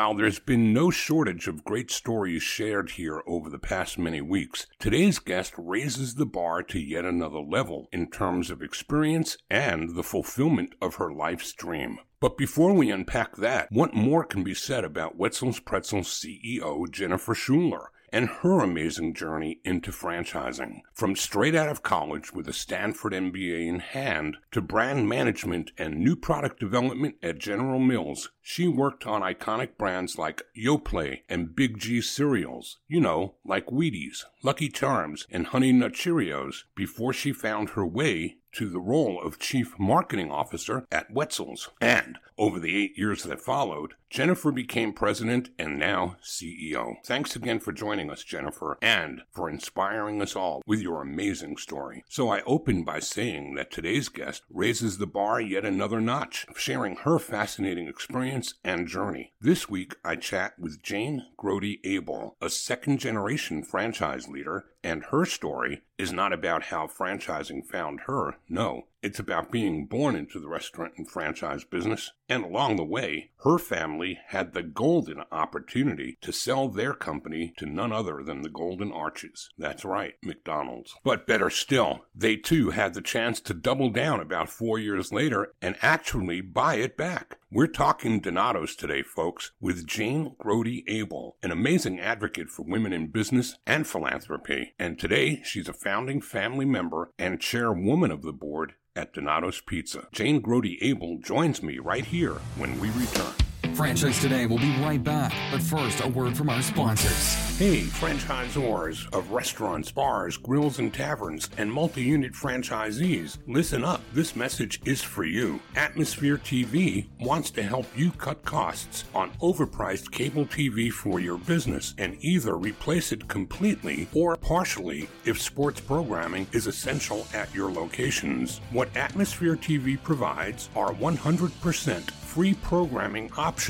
while there's been no shortage of great stories shared here over the past many weeks, today's guest raises the bar to yet another level in terms of experience and the fulfillment of her life's dream. But before we unpack that, what more can be said about Wetzel's Pretzels CEO Jennifer Schuler? And her amazing journey into franchising. From straight out of college with a Stanford MBA in hand to brand management and new product development at General Mills, she worked on iconic brands like Yoplait and Big G cereals, you know, like Wheaties, Lucky Charms, and Honey Nut Cheerios, before she found her way to the role of Chief Marketing Officer at Wetzel's. And over the eight years that followed, Jennifer became president and now CEO. Thanks again for joining us, Jennifer, and for inspiring us all with your amazing story. So I open by saying that today's guest raises the bar yet another notch, sharing her fascinating experience and journey. This week, I chat with Jane Grote Abell, a second generation franchise leader, and her story is not about how franchising found her. No, it's about being born into the restaurant and franchise business, and along the way, her family had the golden opportunity to sell their company to none other than the Golden Arches. That's right, McDonald's. But better still, they too had the chance to double down about four years later and actually buy it back. We're talking Donatos today, folks, with Jane Grote Abell, an amazing advocate for women in business and philanthropy. And today, she's a founding family member and chairwoman of the board at Donatos Pizza. Jane Grote Abell joins me right here when we return. Franchise Today will be right back, but first, a word from our sponsors. Hey, franchisors of restaurants, bars, grills, and taverns, and multi unit franchisees, listen up. This message is for you. Atmosphere TV wants to help you cut costs on overpriced cable TV for your business and either replace it completely or partially if sports programming is essential at your locations. What Atmosphere TV provides are 100% free programming options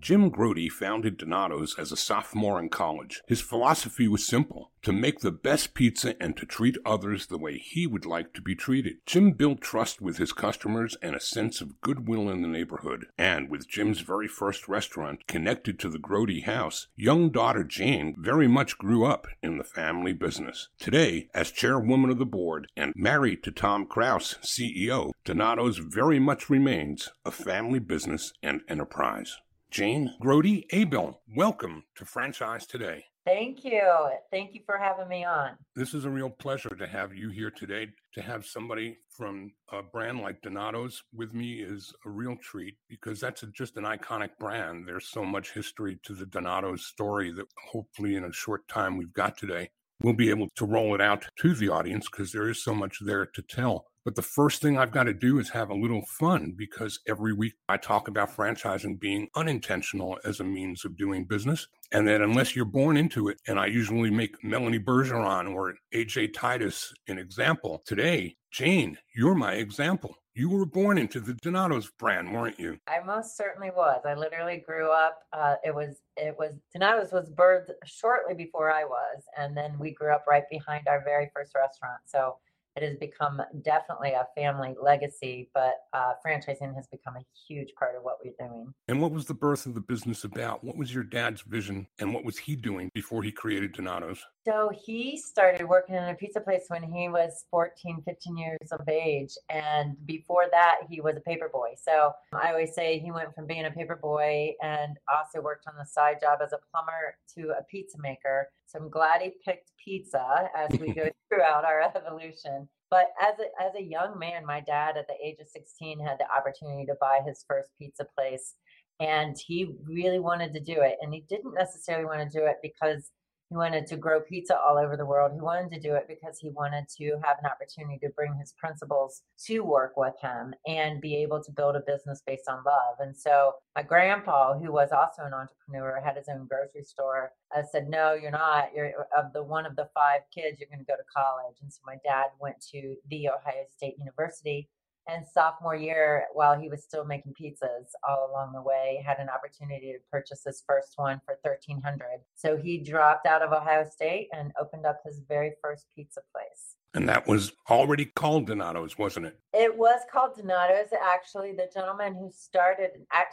Jim Grote founded Donatos as a sophomore in college. His philosophy was simple to make the best pizza and to treat others the way he would like to be treated. Jim built trust with his customers and a sense of goodwill in the neighborhood. And with Jim's very first restaurant connected to the Grote house, young daughter Jane very much grew up in the family business. Today, as chairwoman of the board and married to Tom Krouse, CEO, Donatos very much remains a family business and enterprise. Jane Grote Abell, welcome to Franchise Today. Thank you. Thank you for having me on. This is a real pleasure to have you here today. To have somebody from a brand like Donato's with me is a real treat because that's a, just an iconic brand. There's so much history to the Donato's story that hopefully in a short time we've got today, we'll be able to roll it out to the audience because there is so much there to tell. But the first thing I've got to do is have a little fun because every week I talk about franchising being unintentional as a means of doing business. And that unless you're born into it, and I usually make Melanie Bergeron or AJ Titus an example, today, Jane, you're my example. You were born into the Donato's brand, weren't you? I most certainly was. I literally grew up. Uh, it was it was Donato's was birthed shortly before I was, and then we grew up right behind our very first restaurant. So it has become definitely a family legacy, but uh, franchising has become a huge part of what we're doing. And what was the birth of the business about? What was your dad's vision and what was he doing before he created Donato's? So he started working in a pizza place when he was 14, 15 years of age. And before that, he was a paper boy. So I always say he went from being a paper boy and also worked on the side job as a plumber to a pizza maker. So I'm glad he picked pizza as we go throughout our evolution. But as a, as a young man, my dad at the age of 16 had the opportunity to buy his first pizza place. And he really wanted to do it. And he didn't necessarily want to do it because he wanted to grow pizza all over the world. He wanted to do it because he wanted to have an opportunity to bring his principals to work with him and be able to build a business based on love. And so my grandpa, who was also an entrepreneur, had his own grocery store. I said, "No, you're not. You're of the one of the five kids. You're going to go to college." And so my dad went to the Ohio State University and sophomore year while he was still making pizzas all along the way had an opportunity to purchase his first one for 1300 so he dropped out of ohio state and opened up his very first pizza place. And that was already called donato's wasn't it? It was called donato's. Actually the gentleman who started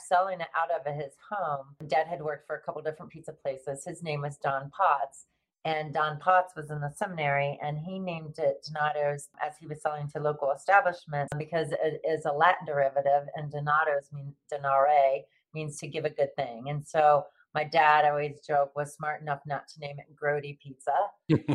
selling it out of his home dad had worked for a couple different pizza places. His name was don potts and Don Potts was in the seminary and he named it Donato's as he was selling to local establishments because it is a Latin derivative and Donato's means donare means to give a good thing. And so my dad always joke was smart enough not to name it Grote Pizza.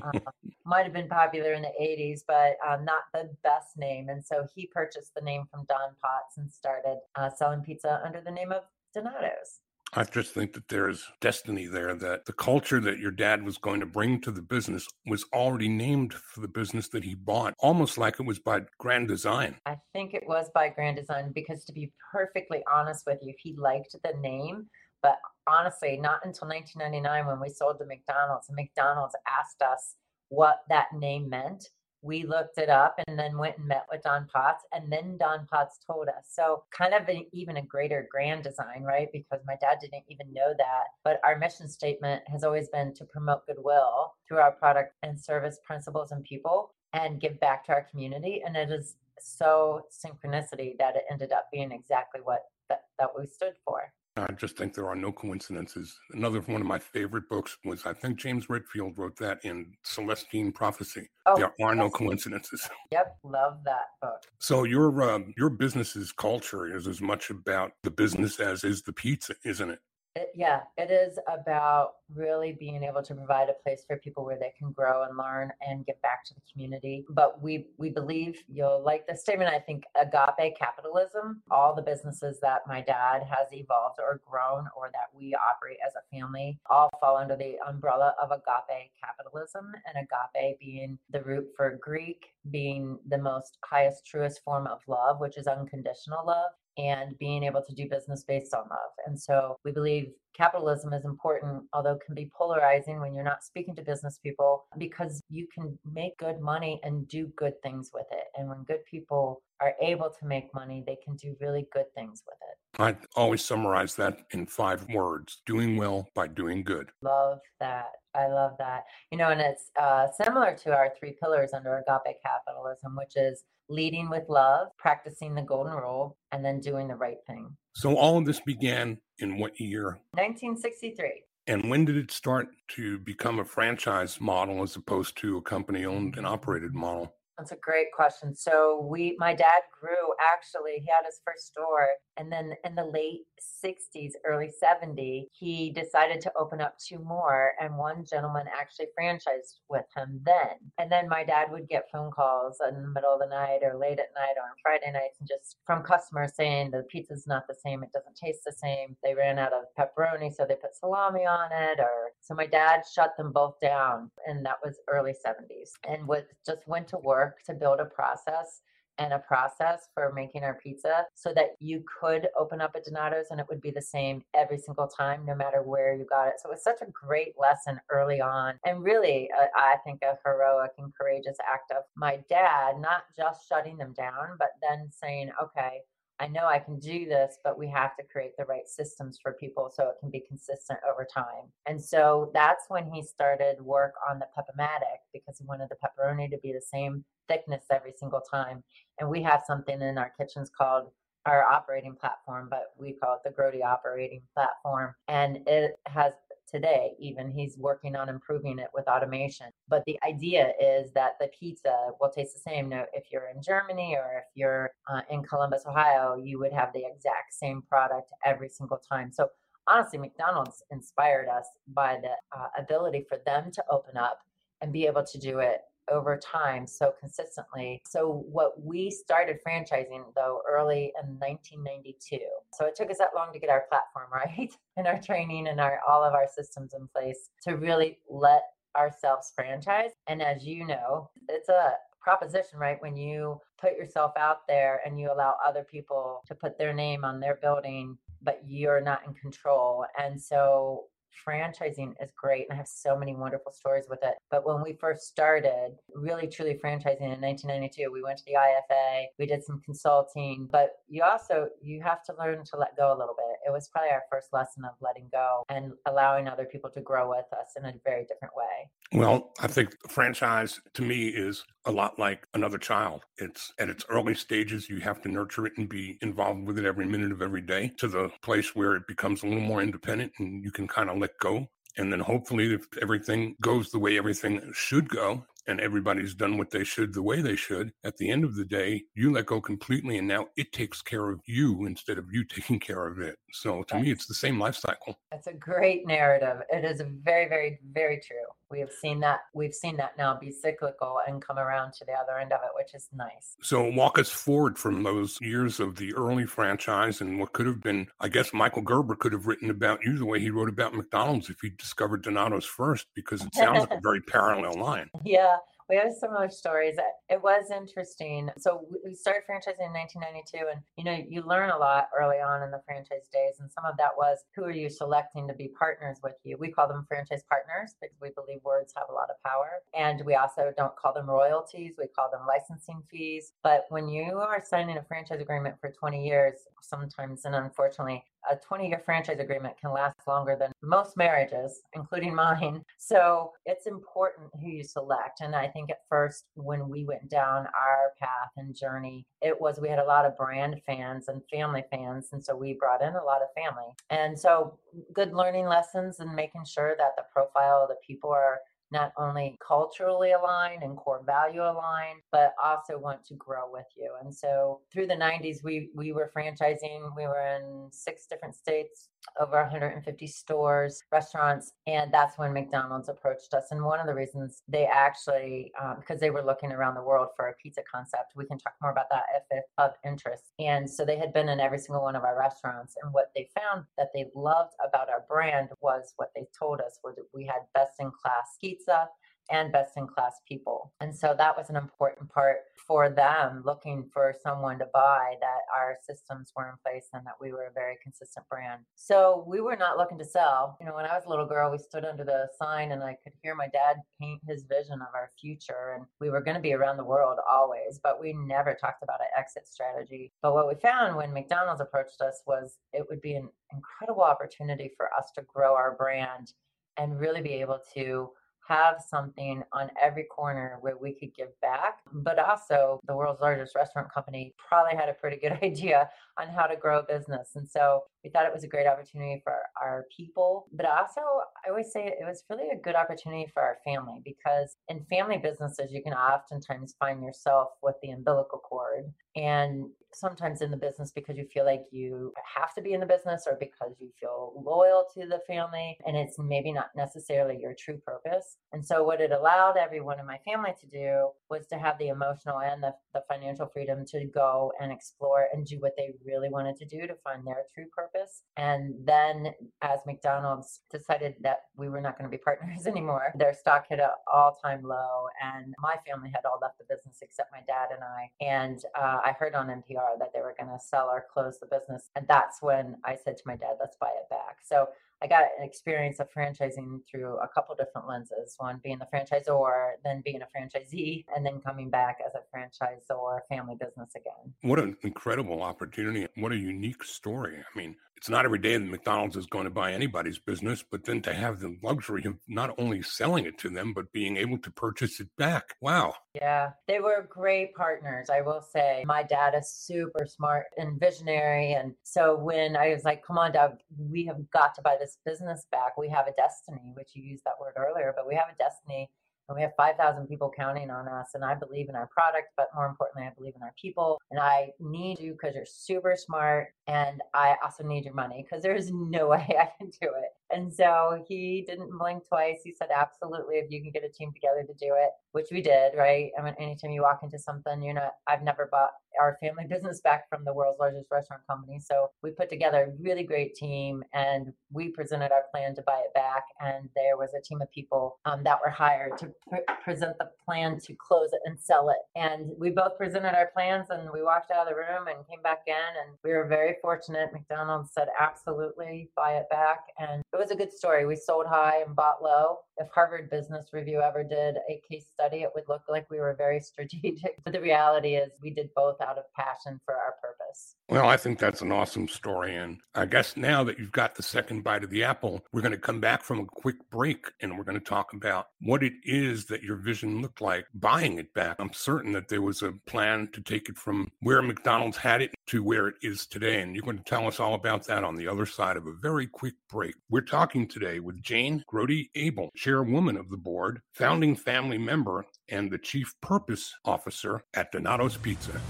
um, might have been popular in the 80s, but uh, not the best name. And so he purchased the name from Don Potts and started uh, selling pizza under the name of Donato's. I just think that there's destiny there that the culture that your dad was going to bring to the business was already named for the business that he bought, almost like it was by grand design. I think it was by grand design because, to be perfectly honest with you, he liked the name. But honestly, not until 1999 when we sold to McDonald's, and McDonald's asked us what that name meant we looked it up and then went and met with Don Potts. And then Don Potts told us. So, kind of an, even a greater grand design, right? Because my dad didn't even know that. But our mission statement has always been to promote goodwill through our product and service principles and people and give back to our community. And it is so synchronicity that it ended up being exactly what that, that we stood for. I just think there are no coincidences. Another one of my favorite books was, I think James Redfield wrote that in Celestine Prophecy. Oh, there are no coincidences. Yep, love that book. So your uh, your business's culture is as much about the business as is the pizza, isn't it? It, yeah, it is about really being able to provide a place for people where they can grow and learn and give back to the community. But we we believe you'll like the statement. I think agape capitalism. All the businesses that my dad has evolved or grown, or that we operate as a family, all fall under the umbrella of agape capitalism. And agape being the root for Greek, being the most highest, truest form of love, which is unconditional love and being able to do business based on love. And so we believe capitalism is important, although it can be polarizing when you're not speaking to business people because you can make good money and do good things with it. And when good people are able to make money, they can do really good things with it. I always summarize that in five words doing well by doing good. Love that. I love that. You know, and it's uh, similar to our three pillars under agape capitalism, which is leading with love, practicing the golden rule, and then doing the right thing. So all of this began in what year? 1963. And when did it start to become a franchise model as opposed to a company owned mm-hmm. and operated model? That's a great question. So we, my dad grew actually, he had his first store and then in the late 60s, early 70s, he decided to open up two more and one gentleman actually franchised with him then. And then my dad would get phone calls in the middle of the night or late at night or on Friday nights and just from customers saying the pizza's not the same, it doesn't taste the same. They ran out of pepperoni, so they put salami on it or so my dad shut them both down and that was early 70s and was just went to work to build a process and a process for making our pizza so that you could open up a Donato's and it would be the same every single time, no matter where you got it. So it was such a great lesson early on. And really, uh, I think a heroic and courageous act of my dad, not just shutting them down, but then saying, okay, I know I can do this, but we have to create the right systems for people so it can be consistent over time. And so that's when he started work on the Pep-O-Matic because he wanted the pepperoni to be the same thickness every single time. And we have something in our kitchens called our operating platform, but we call it the Grote operating platform. And it has today even he's working on improving it with automation. But the idea is that the pizza will taste the same. Now if you're in germany or if you're uh, in columbus ohio you would have the exact same product every single time. So honestly mcdonald's inspired us by the uh, ability for them to open up and be able to do it over time so consistently. So what we started franchising though early in 1992. So it took us that long to get our platform right and our training and our all of our systems in place to really let ourselves franchise. And as you know, it's a proposition, right? When you put yourself out there and you allow other people to put their name on their building, but you're not in control. And so franchising is great and I have so many wonderful stories with it. But when we first started really truly franchising in 1992, we went to the IFA, we did some consulting, but you also you have to learn to let go a little bit. It was probably our first lesson of letting go and allowing other people to grow with us in a very different way. Well, I think franchise to me is a lot like another child. It's at its early stages, you have to nurture it and be involved with it every minute of every day to the place where it becomes a little more independent and you can kind of let go. And then hopefully, if everything goes the way everything should go, and everybody's done what they should the way they should, at the end of the day, you let go completely and now it takes care of you instead of you taking care of it. So to me, it's the same life cycle. That's a great narrative. It is very, very, very true. We have seen that. We've seen that now be cyclical and come around to the other end of it, which is nice. So walk us forward from those years of the early franchise and what could have been, I guess Michael Gerber could have written about you the way he wrote about McDonald's if he discovered Donato's first, because it sounds like a very parallel line. Yeah we have similar stories. It was interesting. So we started franchising in 1992, and you know, you learn a lot early on in the franchise days, and some of that was who are you selecting to be partners with you? We call them franchise partners because we believe words have a lot of power, and we also don't call them royalties. We call them licensing fees. But when you are signing a franchise agreement for 20 years, sometimes, and unfortunately, a 20 year franchise agreement can last longer than most marriages, including mine. So it's important who you select. And I think at first, when we went down our path and journey, it was we had a lot of brand fans and family fans. And so we brought in a lot of family. And so good learning lessons and making sure that the profile of the people are not only culturally aligned and core value aligned, but also want to grow with you. And so through the 90s, we we were franchising. We were in six different states, over 150 stores, restaurants, and that's when McDonald's approached us. And one of the reasons they actually, um, because they were looking around the world for a pizza concept, we can talk more about that if it's of interest. And so they had been in every single one of our restaurants, and what they found that they loved about our brand was what they told us was we had best in class pizza and best in class people. And so that was an important part for them looking for someone to buy that our systems were in place and that we were a very consistent brand. So we were not looking to sell. You know, when I was a little girl, we stood under the sign and I could hear my dad paint his vision of our future. And we were going to be around the world always, but we never talked about an exit strategy. But what we found when McDonald's approached us was it would be an incredible opportunity for us to grow our brand and really be able to have something on every corner where we could give back. But also, the world's largest restaurant company probably had a pretty good idea on how to grow a business. And so we thought it was a great opportunity for our people, but also I always say it was really a good opportunity for our family because in family businesses, you can oftentimes find yourself with the umbilical cord and sometimes in the business because you feel like you have to be in the business or because you feel loyal to the family and it's maybe not necessarily your true purpose. And so, what it allowed everyone in my family to do was to have the emotional and the, the financial freedom to go and explore and do what they really wanted to do to find their true purpose. And then, as McDonald's decided that we were not going to be partners anymore, their stock hit an all time low, and my family had all left the business except my dad and I. And uh, I heard on NPR that they were going to sell or close the business. And that's when I said to my dad, let's buy it back. So I got an experience of franchising through a couple different lenses one being the franchisor, then being a franchisee, and then coming back as a franchisor family business again. What an incredible opportunity. What a unique story. I mean, it's not every day that McDonald's is going to buy anybody's business, but then to have the luxury of not only selling it to them, but being able to purchase it back. Wow. Yeah, they were great partners, I will say. My dad is super smart and visionary. And so when I was like, come on, Dad, we have got to buy this business back. We have a destiny, which you used that word earlier, but we have a destiny and we have 5,000 people counting on us. And I believe in our product, but more importantly, I believe in our people. And I need you because you're super smart. And I also need your money because there's no way I can do it. And so he didn't blink twice. He said, absolutely, if you can get a team together to do it, which we did, right? I mean, anytime you walk into something, you're not, I've never bought our family business back from the world's largest restaurant company. So we put together a really great team and we presented our plan to buy it back. And there was a team of people um, that were hired to pre- present the plan to close it and sell it. And we both presented our plans and we walked out of the room and came back in. And we were very fortunate. McDonald's said, absolutely, buy it back. And it was a good story. We sold high and bought low. If Harvard Business Review ever did a case study, it would look like we were very strategic. But the reality is, we did both out of passion for our purpose. Well, I think that's an awesome story. And I guess now that you've got the second bite of the apple, we're going to come back from a quick break and we're going to talk about what it is that your vision looked like buying it back. I'm certain that there was a plan to take it from where McDonald's had it to where it is today. And you're going to tell us all about that on the other side of a very quick break. We're talking today with Jane Grote Abell, chairwoman of the board, founding family member, and the chief purpose officer at Donato's Pizza.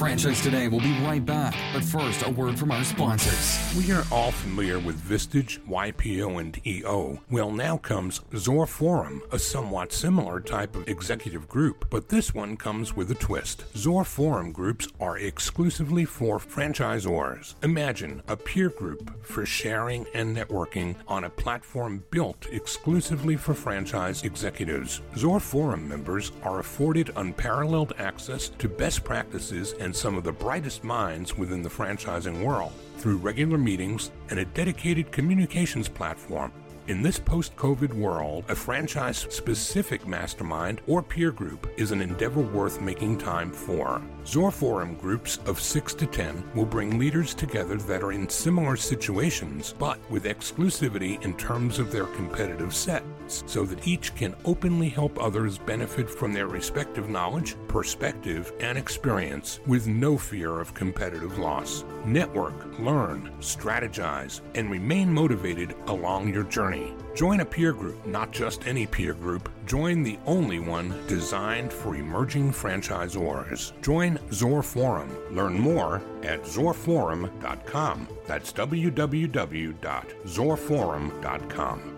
Franchise Today will be right back, but first, a word from our sponsors. We are all familiar with Vistage, YPO, and EO. Well, now comes Zor Forum, a somewhat similar type of executive group, but this one comes with a twist. Zor Forum groups are exclusively for franchisors. Imagine a peer group for sharing and networking on a platform built exclusively for franchise executives. Zor Forum members are afforded unparalleled access to best practices and some of the brightest minds within the franchising world through regular meetings and a dedicated communications platform. In this post COVID world, a franchise specific mastermind or peer group is an endeavor worth making time for. Zor Forum groups of 6 to 10 will bring leaders together that are in similar situations, but with exclusivity in terms of their competitive sets, so that each can openly help others benefit from their respective knowledge, perspective, and experience with no fear of competitive loss. Network, learn, strategize, and remain motivated along your journey. Join a peer group, not just any peer group. Join the only one designed for emerging franchisors. Join Zor Forum. Learn more at zorforum.com. That's www.zorforum.com.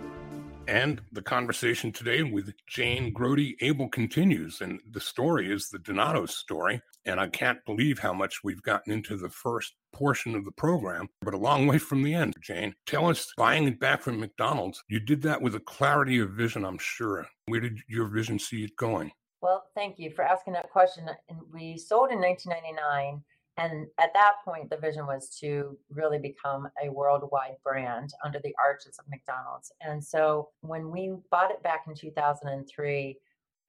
And the conversation today with Jane Grote Abell continues. And the story is the Donato story. And I can't believe how much we've gotten into the first portion of the program, but a long way from the end. Jane, tell us buying it back from McDonald's, you did that with a clarity of vision, I'm sure. Where did your vision see it going? Well, thank you for asking that question. We sold in 1999 and at that point, the vision was to really become a worldwide brand under the arches of McDonald's. And so when we bought it back in 2003,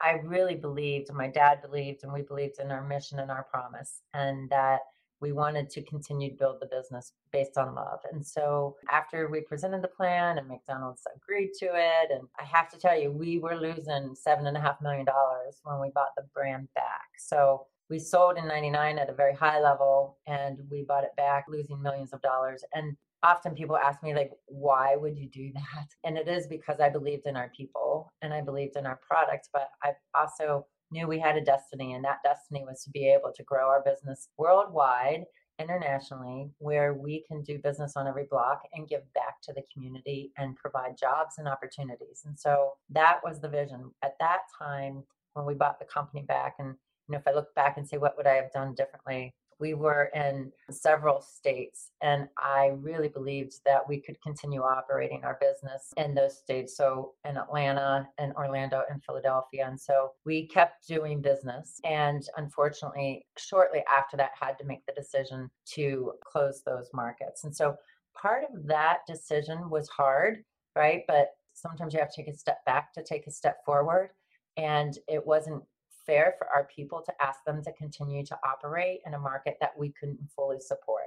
I really believed, and my dad believed, and we believed in our mission and our promise, and that we wanted to continue to build the business based on love. And so after we presented the plan and McDonald's agreed to it, and I have to tell you, we were losing seven and a half million dollars when we bought the brand back. So we sold in 99 at a very high level and we bought it back losing millions of dollars and often people ask me like why would you do that? And it is because i believed in our people and i believed in our product but i also knew we had a destiny and that destiny was to be able to grow our business worldwide internationally where we can do business on every block and give back to the community and provide jobs and opportunities. And so that was the vision. At that time when we bought the company back and you know if i look back and say what would i have done differently we were in several states and i really believed that we could continue operating our business in those states so in atlanta and orlando and philadelphia and so we kept doing business and unfortunately shortly after that had to make the decision to close those markets and so part of that decision was hard right? But sometimes you have to take a step back to take a step forward and it wasn't fair for our people to ask them to continue to operate in a market that we couldn't fully support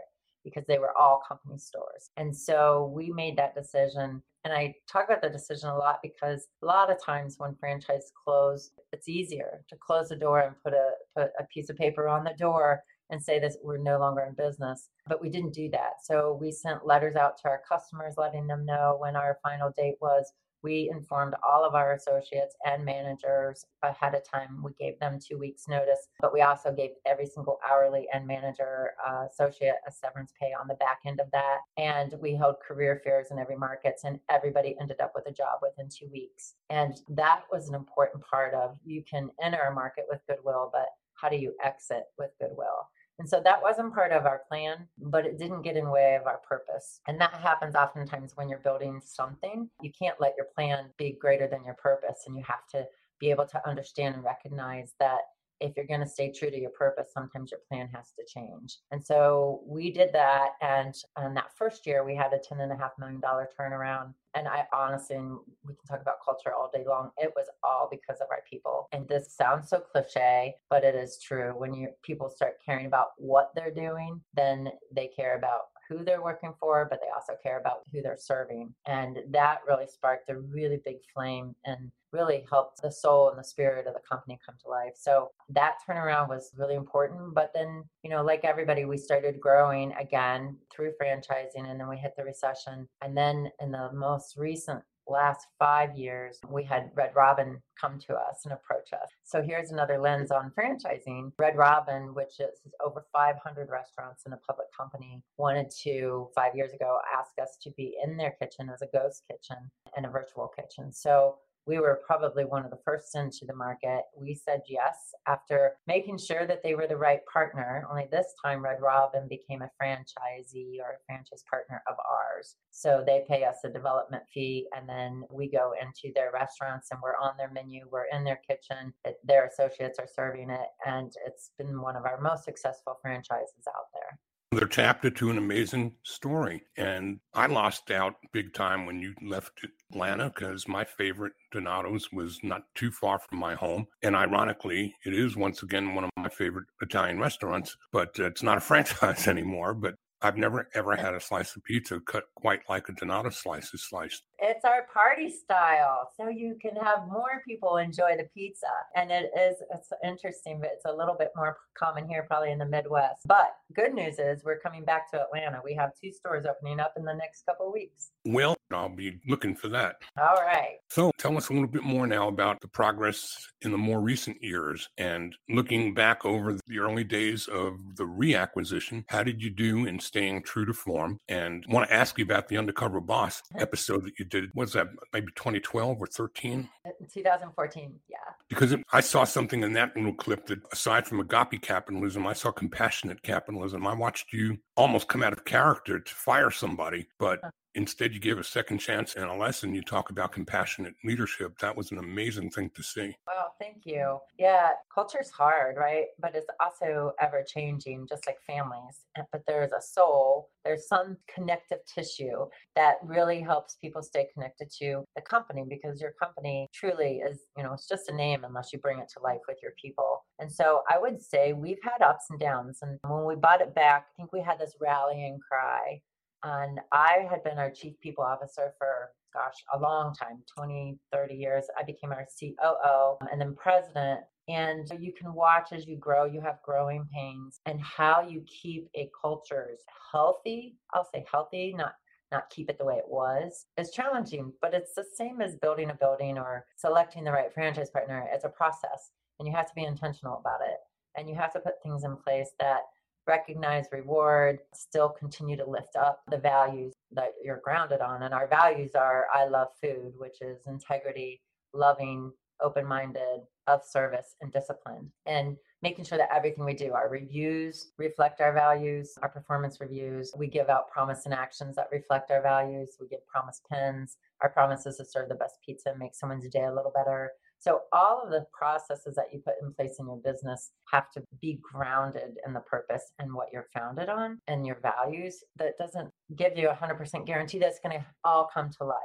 because they were all company stores. And so we made that decision. And I talk about the decision a lot because a lot of times when franchise close, it's easier to close the door and put a put a piece of paper on the door and say that we're no longer in business. But we didn't do that. So we sent letters out to our customers letting them know when our final date was we informed all of our associates and managers ahead of time. We gave them two weeks' notice, but we also gave every single hourly and manager uh, associate a severance pay on the back end of that. And we held career fairs in every market, and everybody ended up with a job within two weeks. And that was an important part of you can enter a market with goodwill, but how do you exit with goodwill? And so that wasn't part of our plan, but it didn't get in the way of our purpose. And that happens oftentimes when you're building something. You can't let your plan be greater than your purpose, and you have to be able to understand and recognize that if you're going to stay true to your purpose, sometimes your plan has to change. And so we did that. And in that first year, we had a $10.5 million turnaround. And I honestly, we can talk about culture all day long. It was all because of our people. And this sounds so cliche, but it is true. When you people start caring about what they're doing, then they care about who they're working for, but they also care about who they're serving. And that really sparked a really big flame and really helped the soul and the spirit of the company come to life. So that turnaround was really important. But then, you know, like everybody, we started growing again through franchising and then we hit the recession. And then in the most recent last five years, we had Red Robin come to us and approach us. So here's another lens on franchising. Red Robin, which is over 500 restaurants and a public company, wanted to, five years ago, ask us to be in their kitchen as a ghost kitchen and a virtual kitchen. So we were probably one of the first into the market. We said yes after making sure that they were the right partner. Only this time, Red Robin became a franchisee or a franchise partner of ours. So they pay us a development fee, and then we go into their restaurants and we're on their menu, we're in their kitchen, their associates are serving it, and it's been one of our most successful franchises out there. They're tapped into an amazing story. And I lost out big time when you left Atlanta because my favorite Donato's was not too far from my home. And ironically, it is once again one of my favorite Italian restaurants, but it's not a franchise anymore. But I've never ever had a slice of pizza cut quite like a Donato slice is sliced. It's our party style, so you can have more people enjoy the pizza. And it is it's interesting, but it's a little bit more common here, probably in the Midwest. But good news is we're coming back to Atlanta. We have two stores opening up in the next couple weeks. Well, I'll be looking for that. All right. So tell us a little bit more now about the progress in the more recent years and looking back over the early days of the reacquisition. How did you do in staying true to form? And I want to ask you about the Undercover Boss episode that you did. Was that maybe 2012 or 13? Uh, 2014, yeah. Because it, I saw something in that little clip that aside from agape capitalism, I saw compassionate capitalism. I watched you almost come out of character to fire somebody, but uh-huh. Instead, you gave a second chance and a lesson. You talk about compassionate leadership. That was an amazing thing to see. Well, thank you. Yeah, culture's hard, right? But it's also ever changing, just like families. Eh, but there's a soul, there's some connective tissue that really helps people stay connected to the company because your company truly is, you know, it's just a name unless you bring it to life with your people. And so I would say we've had ups and downs. And when we bought it back, I think we had this rallying cry and I had been our chief people officer for gosh, a long time 20, 30 years. I became our COO um, and then president. And you can watch as you grow, you have growing pains, and how you keep a culture healthy. I'll say healthy, not not keep it the way it was is challenging, but it's the same as building a building or selecting the right franchise partner. It's a process and you have to be intentional about it. And you have to put things in place that recognize, reward, still continue to lift up the values that you're grounded on. And our values are I love food, which is integrity, loving, open minded, of service, and disciplined. And making sure that everything we do, our reviews reflect our values, our performance reviews. We give out promise and actions that reflect our values. We give promise pins. Our promise is to serve the best pizza and make someone's day a little better. So, all of the processes that you put in place in your business have to be grounded in the purpose and what you're founded on and your values. That doesn't give you a 100% guarantee that's going to all come to life.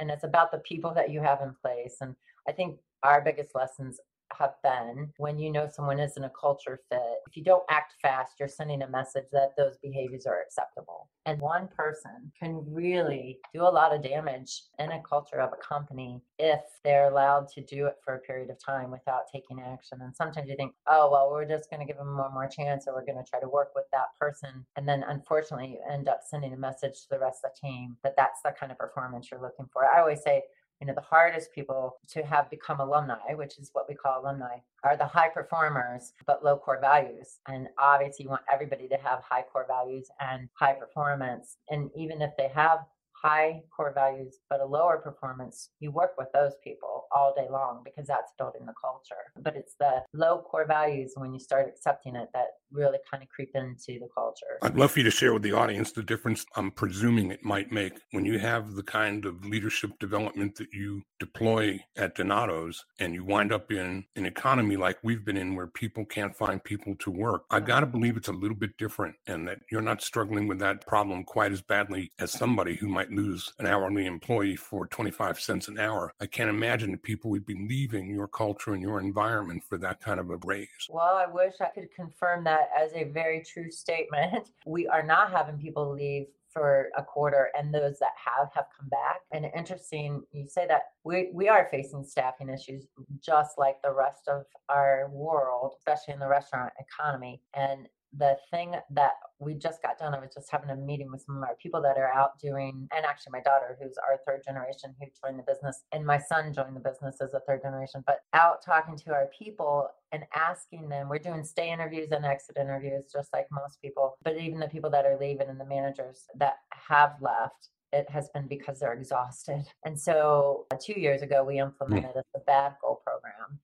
And it's about the people that you have in place. And I think our biggest lessons have been when you know someone isn't a culture fit. If you don't act fast, you're sending a message that those behaviors are acceptable. And one person can really do a lot of damage in a culture of a company if they're allowed to do it for a period of time without taking action. And sometimes you think, oh, well, we're just going to give them one more chance or we're going to try to work with that person. And then unfortunately, you end up sending a message to the rest of the team that that's the kind of performance you're looking for. I always say, you know the hardest people to have become alumni which is what we call alumni are the high performers but low core values and obviously you want everybody to have high core values and high performance and even if they have high core values but a lower performance, you work with those people all day long because that's building the culture. But it's the low core values when you start accepting it that really kind of creep into the culture. I'd love for you to share with the audience the difference I'm presuming it might make when you have the kind of leadership development that you deploy at Donato's and you wind up in an economy like we've been in where people can't find people to work. I got to believe it's a little bit different and that you're not struggling with that problem quite as badly as somebody who might lose an hourly employee for 25 cents an hour. I can't imagine that people would be leaving your culture and your environment for that kind of a raise. Well, I wish I could confirm that as a very true statement. We are not having people leave for a quarter and those that have have come back and interesting you say that we, we are facing staffing issues just like the rest of our world especially in the restaurant economy and the thing that we just got done, I was just having a meeting with some of our people that are out doing, and actually my daughter, who's our third generation, who joined the business, and my son joined the business as a third generation, but out talking to our people and asking them, we're doing stay interviews and exit interviews, just like most people, but even the people that are leaving and the managers that have left, it has been because they're exhausted. And so uh, two years ago, we implemented a sabbatical program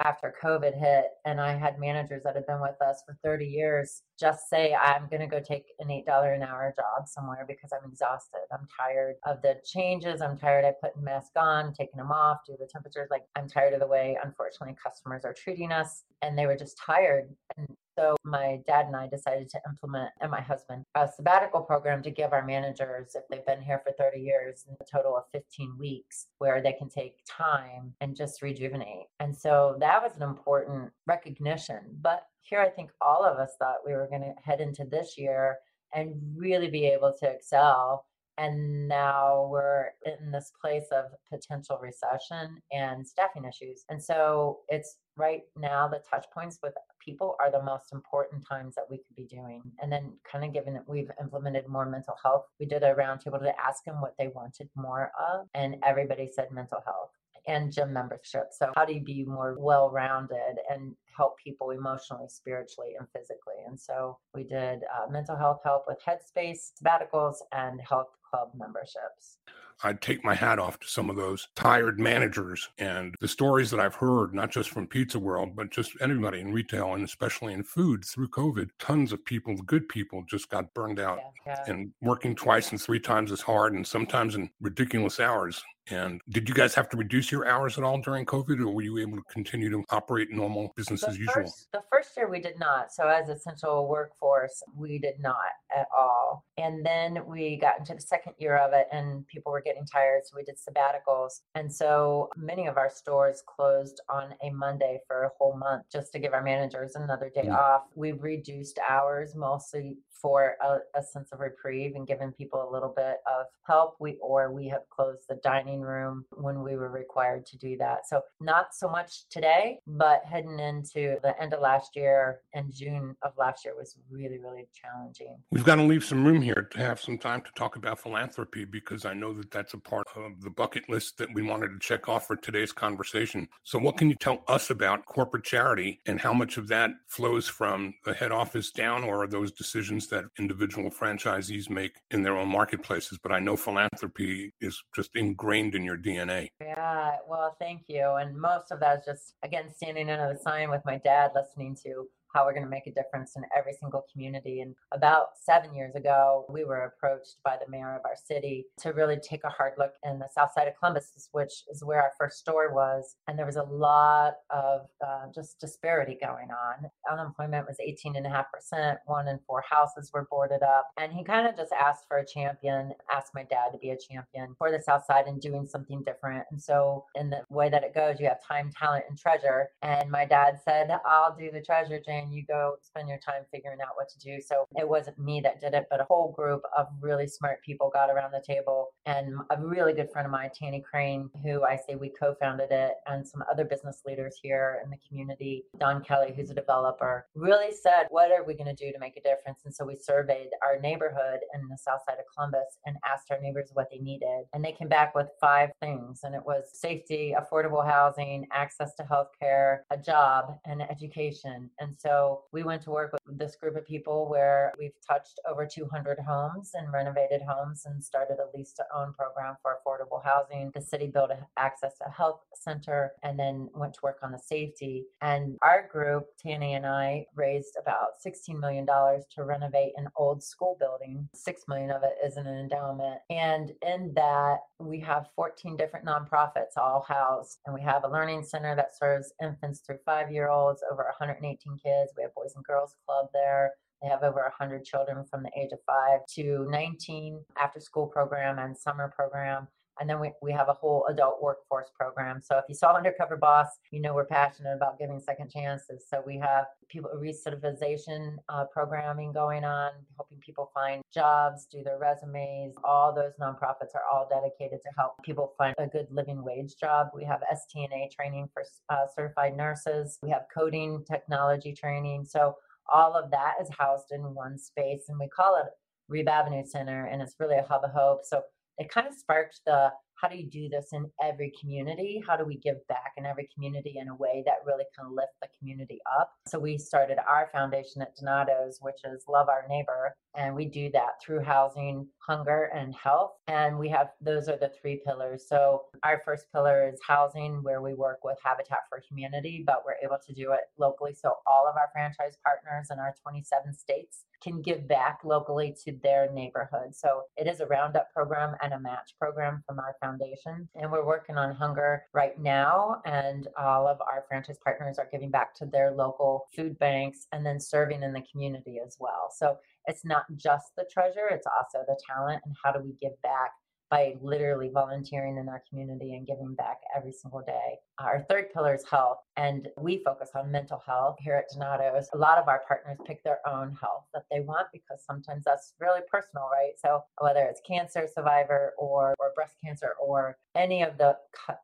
after COVID hit, and I had managers that had been with us for 30 years just say, I'm going to go take an $8 an hour job somewhere because I'm exhausted. I'm tired of the changes. I'm tired of putting masks on, taking them off to the temperatures. Like, I'm tired of the way, unfortunately, customers are treating us. And they were just tired. And so my dad and I decided to implement, and my husband, a sabbatical program to give our managers, if they've been here for 30 years, a total of 15 weeks where they can take time and just rejuvenate. And so that was an important recognition. But here, I think all of us thought we were going to head into this year and really be able to excel and now we're in this place of potential recession and staffing issues and so it's right now the touch points with people are the most important times that we could be doing and then kind of given that we've implemented more mental health we did a roundtable to ask them what they wanted more of and everybody said mental health and gym membership. So, how do you be more well rounded and help people emotionally, spiritually, and physically? And so, we did uh, mental health help with Headspace, sabbaticals, and health club memberships. I'd take my hat off to some of those tired managers and the stories that I've heard, not just from Pizza World, but just anybody in retail and especially in food through COVID. Tons of people, good people, just got burned out yeah, yeah. and working twice and three times as hard and sometimes in ridiculous hours. And did you guys have to reduce your hours at all during COVID, or were you able to continue to operate normal business the as usual? The first year we did not. So, as essential workforce, we did not at all. And then we got into the second year of it, and people were getting tired. So we did sabbaticals. And so many of our stores closed on a Monday for a whole month just to give our managers another day mm. off. We've reduced hours mostly for a, a, sense of reprieve and given people a little bit of help. We or we have closed the dining room when we were required to do that. So not so much today, but heading into the end of last year and June of last year was really, really challenging. We've got to leave some room here to have some time to talk about philanthropy because I know that that's a part of the bucket list that we wanted to check off for today's conversation. So what can you tell us about corporate charity and how much of that flows from the head office down or are those decisions that individual franchisees make in their own marketplaces. But I know philanthropy is just ingrained in your DNA. Yeah, well, thank you. And most of that is just, again, standing under the sign with my dad, listening to how we're going to make a difference in every single community. And about seven years ago, we were approached by the mayor of our city to really take a hard look in the south side of Columbus, which is where our first store was. And there was a lot of uh, just disparity going on. Unemployment was 18.5%, one in four houses were boarded up. And he kind of just asked for a champion, asked my dad to be a champion for the south side and doing something different. And so, in the way that it goes, you have time, talent, and treasure. And my dad said, I'll do the treasure, Jane and you go spend your time figuring out what to do. So it wasn't me that did it, but a whole group of really smart people got around the table. And a really good friend of mine, Tanny Crane, who I say we co founded it, and some other business leaders here in the community, Don Kelly, who's a developer, really said, What are we going to do to make a difference? And so we surveyed our neighborhood in the south side of Columbus and asked our neighbors what they needed. And they came back with five things. And it was safety, affordable housing, access to health care, a job, and education. And so so we went to work with this group of people where we've touched over 200 homes and renovated homes and started a lease to own program for affordable housing. The city built access to health center and then went to work on the safety. And our group, Tanny and I, raised about $16 million to renovate an old school building. Six million of it is an endowment. And in that, we have 14 different nonprofits all housed. And we have a learning center that serves infants through five year olds, over 118 kids We have Boys and Girls Club there. They have over 100 children from the age of 5 to 19 after school program and summer program. And then we, we have a whole adult workforce program. So if you saw Undercover Boss, you know we're passionate about giving second chances. So we have people recertification uh, programming going on, helping people find jobs, do their resumes. All those nonprofits are all dedicated to help people find a good living wage job. We have STNA training for uh, certified nurses. We have coding technology training. So all of that is housed in one space, and we call it Reeb Avenue Center, and it's really a hub of hope. So it kind of sparked the how do you do this in every community? How do we give back in every community in a way that really can lift the community up? So we started our foundation at Donato's, which is Love Our Neighbor. And we do that through housing, hunger, and health. And we have those are the three pillars. So our first pillar is housing, where we work with Habitat for Humanity, but we're able to do it locally. So all of our franchise partners in our 27 states can give back locally to their neighborhood. So it is a roundup program and a match program from our foundation. And we're working on hunger right now. And all of our franchise partners are giving back to their local food banks and then serving in the community as well. So it's not just the treasure, it's also the talent and how do we give back by literally volunteering in our community and giving back every single day. Our third pillar is health, and we focus on mental health here at Donato's. A lot of our partners pick their own health that they want because sometimes that's really personal, right? So whether it's cancer survivor or, or breast cancer or any of the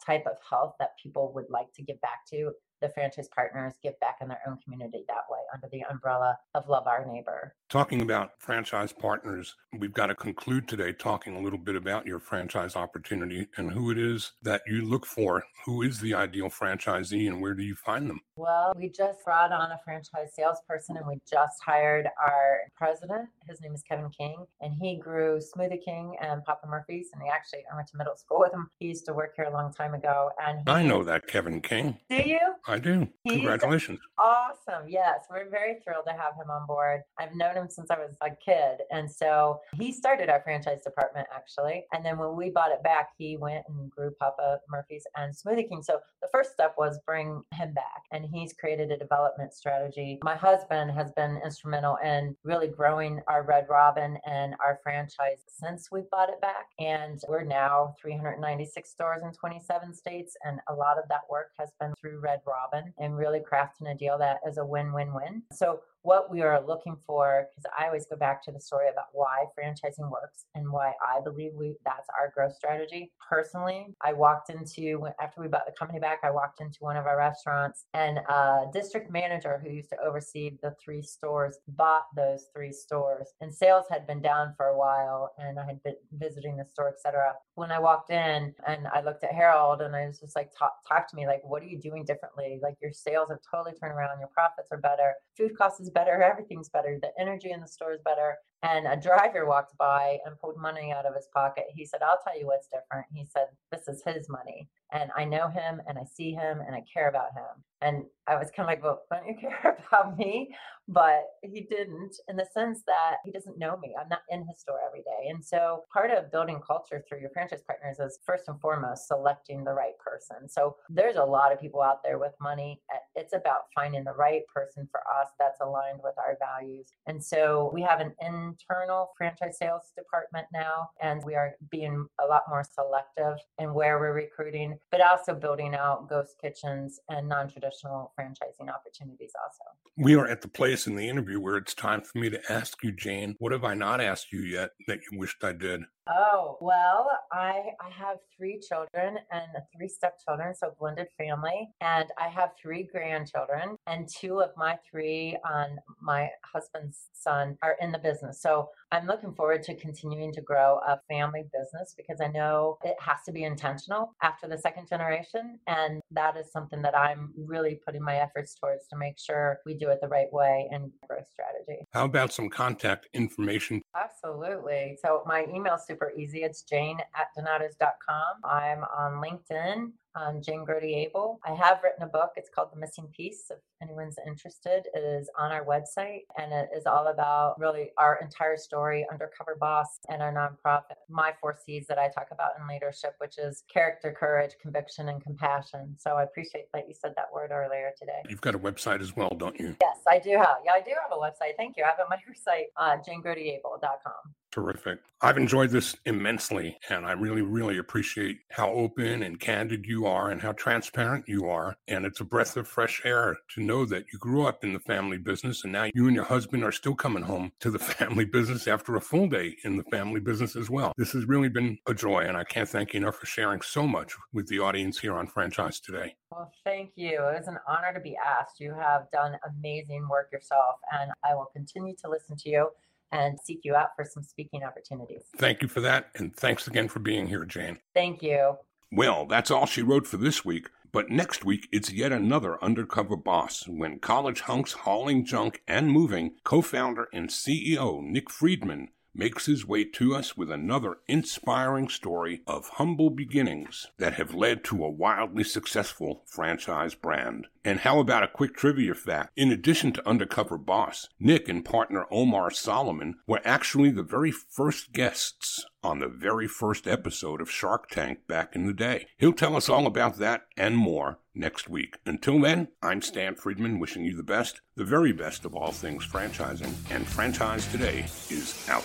type of health that people would like to give back to, the franchise partners give back in their own community that way under the umbrella of Love Our Neighbor. Talking about franchise partners, we've got to conclude today talking a little bit about your franchise opportunity and who it is that you look for. Who is the ideal franchisee and where do you find them? Well, we just brought on a franchise salesperson and we just hired our president. His name is Kevin King, and he grew Smoothie King and Papa Murphy's. And he actually, I went to middle school with him. He used to work here a long time ago. And I know that Kevin King. Do you? I do. He's Congratulations. Awesome. Yes. We're very thrilled to have him on board. I've known him since I was a kid. And so he started our franchise department actually. And then when we bought it back, he went and grew Papa Murphy's and Smoothie King. So the first step was bring him back. And he's created a development strategy. My husband has been instrumental in really growing our Red Robin and our franchise since we bought it back. And we're now 396 stores in 27 states. And a lot of that work has been through Red Robin and really crafting a deal that is a win win win. So what we are looking for because i always go back to the story about why franchising works and why i believe we that's our growth strategy. Personally i walked into after we bought the company back i walked into one of our restaurants and a district manager who used to oversee the three stores bought those three stores and sales had been down for a while and i had been visiting the store etc when i walked in and i looked at harold and i was just like talk, talk to me like what are you doing differently? Like your sales have totally turned around your profits are better food costs better, everything's better, the energy in the store is better. And a driver walked by and pulled money out of his pocket. He said, I'll tell you what's different. He said, This is his money. And I know him and I see him and I care about him. And I was kind of like, Well, don't you care about me? But he didn't in the sense that he doesn't know me. I'm not in his store every day. And so part of building culture through your franchise partners is first and foremost selecting the right person. So there's a lot of people out there with money. It's about finding the right person for us that's aligned with our values. And so we have an internal franchise sales department now, and we are being a lot more selective in where we're recruiting, but also building out ghost kitchens and non traditional franchising opportunities also. We are at the place in the interview where it's time for me to ask you, Jane, what have I not asked you yet that you wished I did? Oh, well, I I have three children and three stepchildren, so blended family. And I have three grandchildren, and two of my three on my husband's son are in the business. So I'm looking forward to continuing to grow a family business because I know it has to be intentional after the second generation. And that is something that I'm really putting my efforts towards to make sure we do it the right way and growth strategy. How about some contact information? Absolutely. So my email super super easy. It's jane at donatos.com. I'm on LinkedIn. Um, Jane Grote Abell. I have written a book. It's called The Missing Piece. If anyone's interested, it is on our website and it is all about really our entire story, Undercover Boss, and our nonprofit, my four C's that I talk about in leadership, which is character, courage, conviction, and compassion. So I appreciate that you said that word earlier today. You've got a website as well, don't you? Yes, I do have. Yeah, I do have a website. Thank you. I have it on my website, uh, janegroteabell.com. Terrific. I've enjoyed this immensely, and I really, really appreciate how open and candid you are and how transparent you are. And it's a breath of fresh air to know that you grew up in the family business, and now you and your husband are still coming home to the family business after a full day in the family business as well. This has really been a joy, and I can't thank you enough for sharing so much with the audience here on Franchise Today. Well, thank you. It was an honor to be asked. You have done amazing work yourself, and I will continue to listen to you and seek you out for some speaking opportunities. Thank you for that. And thanks again for being here, Jane. Thank you. Well, that's all she wrote for this week. But next week, it's yet another undercover boss when college hunks hauling junk and moving co founder and CEO Nick Friedman makes his way to us with another inspiring story of humble beginnings that have led to a wildly successful franchise brand. And how about a quick trivia fact? In addition to Undercover Boss, Nick and partner Omar Soliman were actually the very first guests on the very first episode of Shark Tank back in the day. He'll tell us all about that and more next week. Until then, I'm Stan Friedman wishing you the best, the very best of all things franchising, and Franchise Today is out.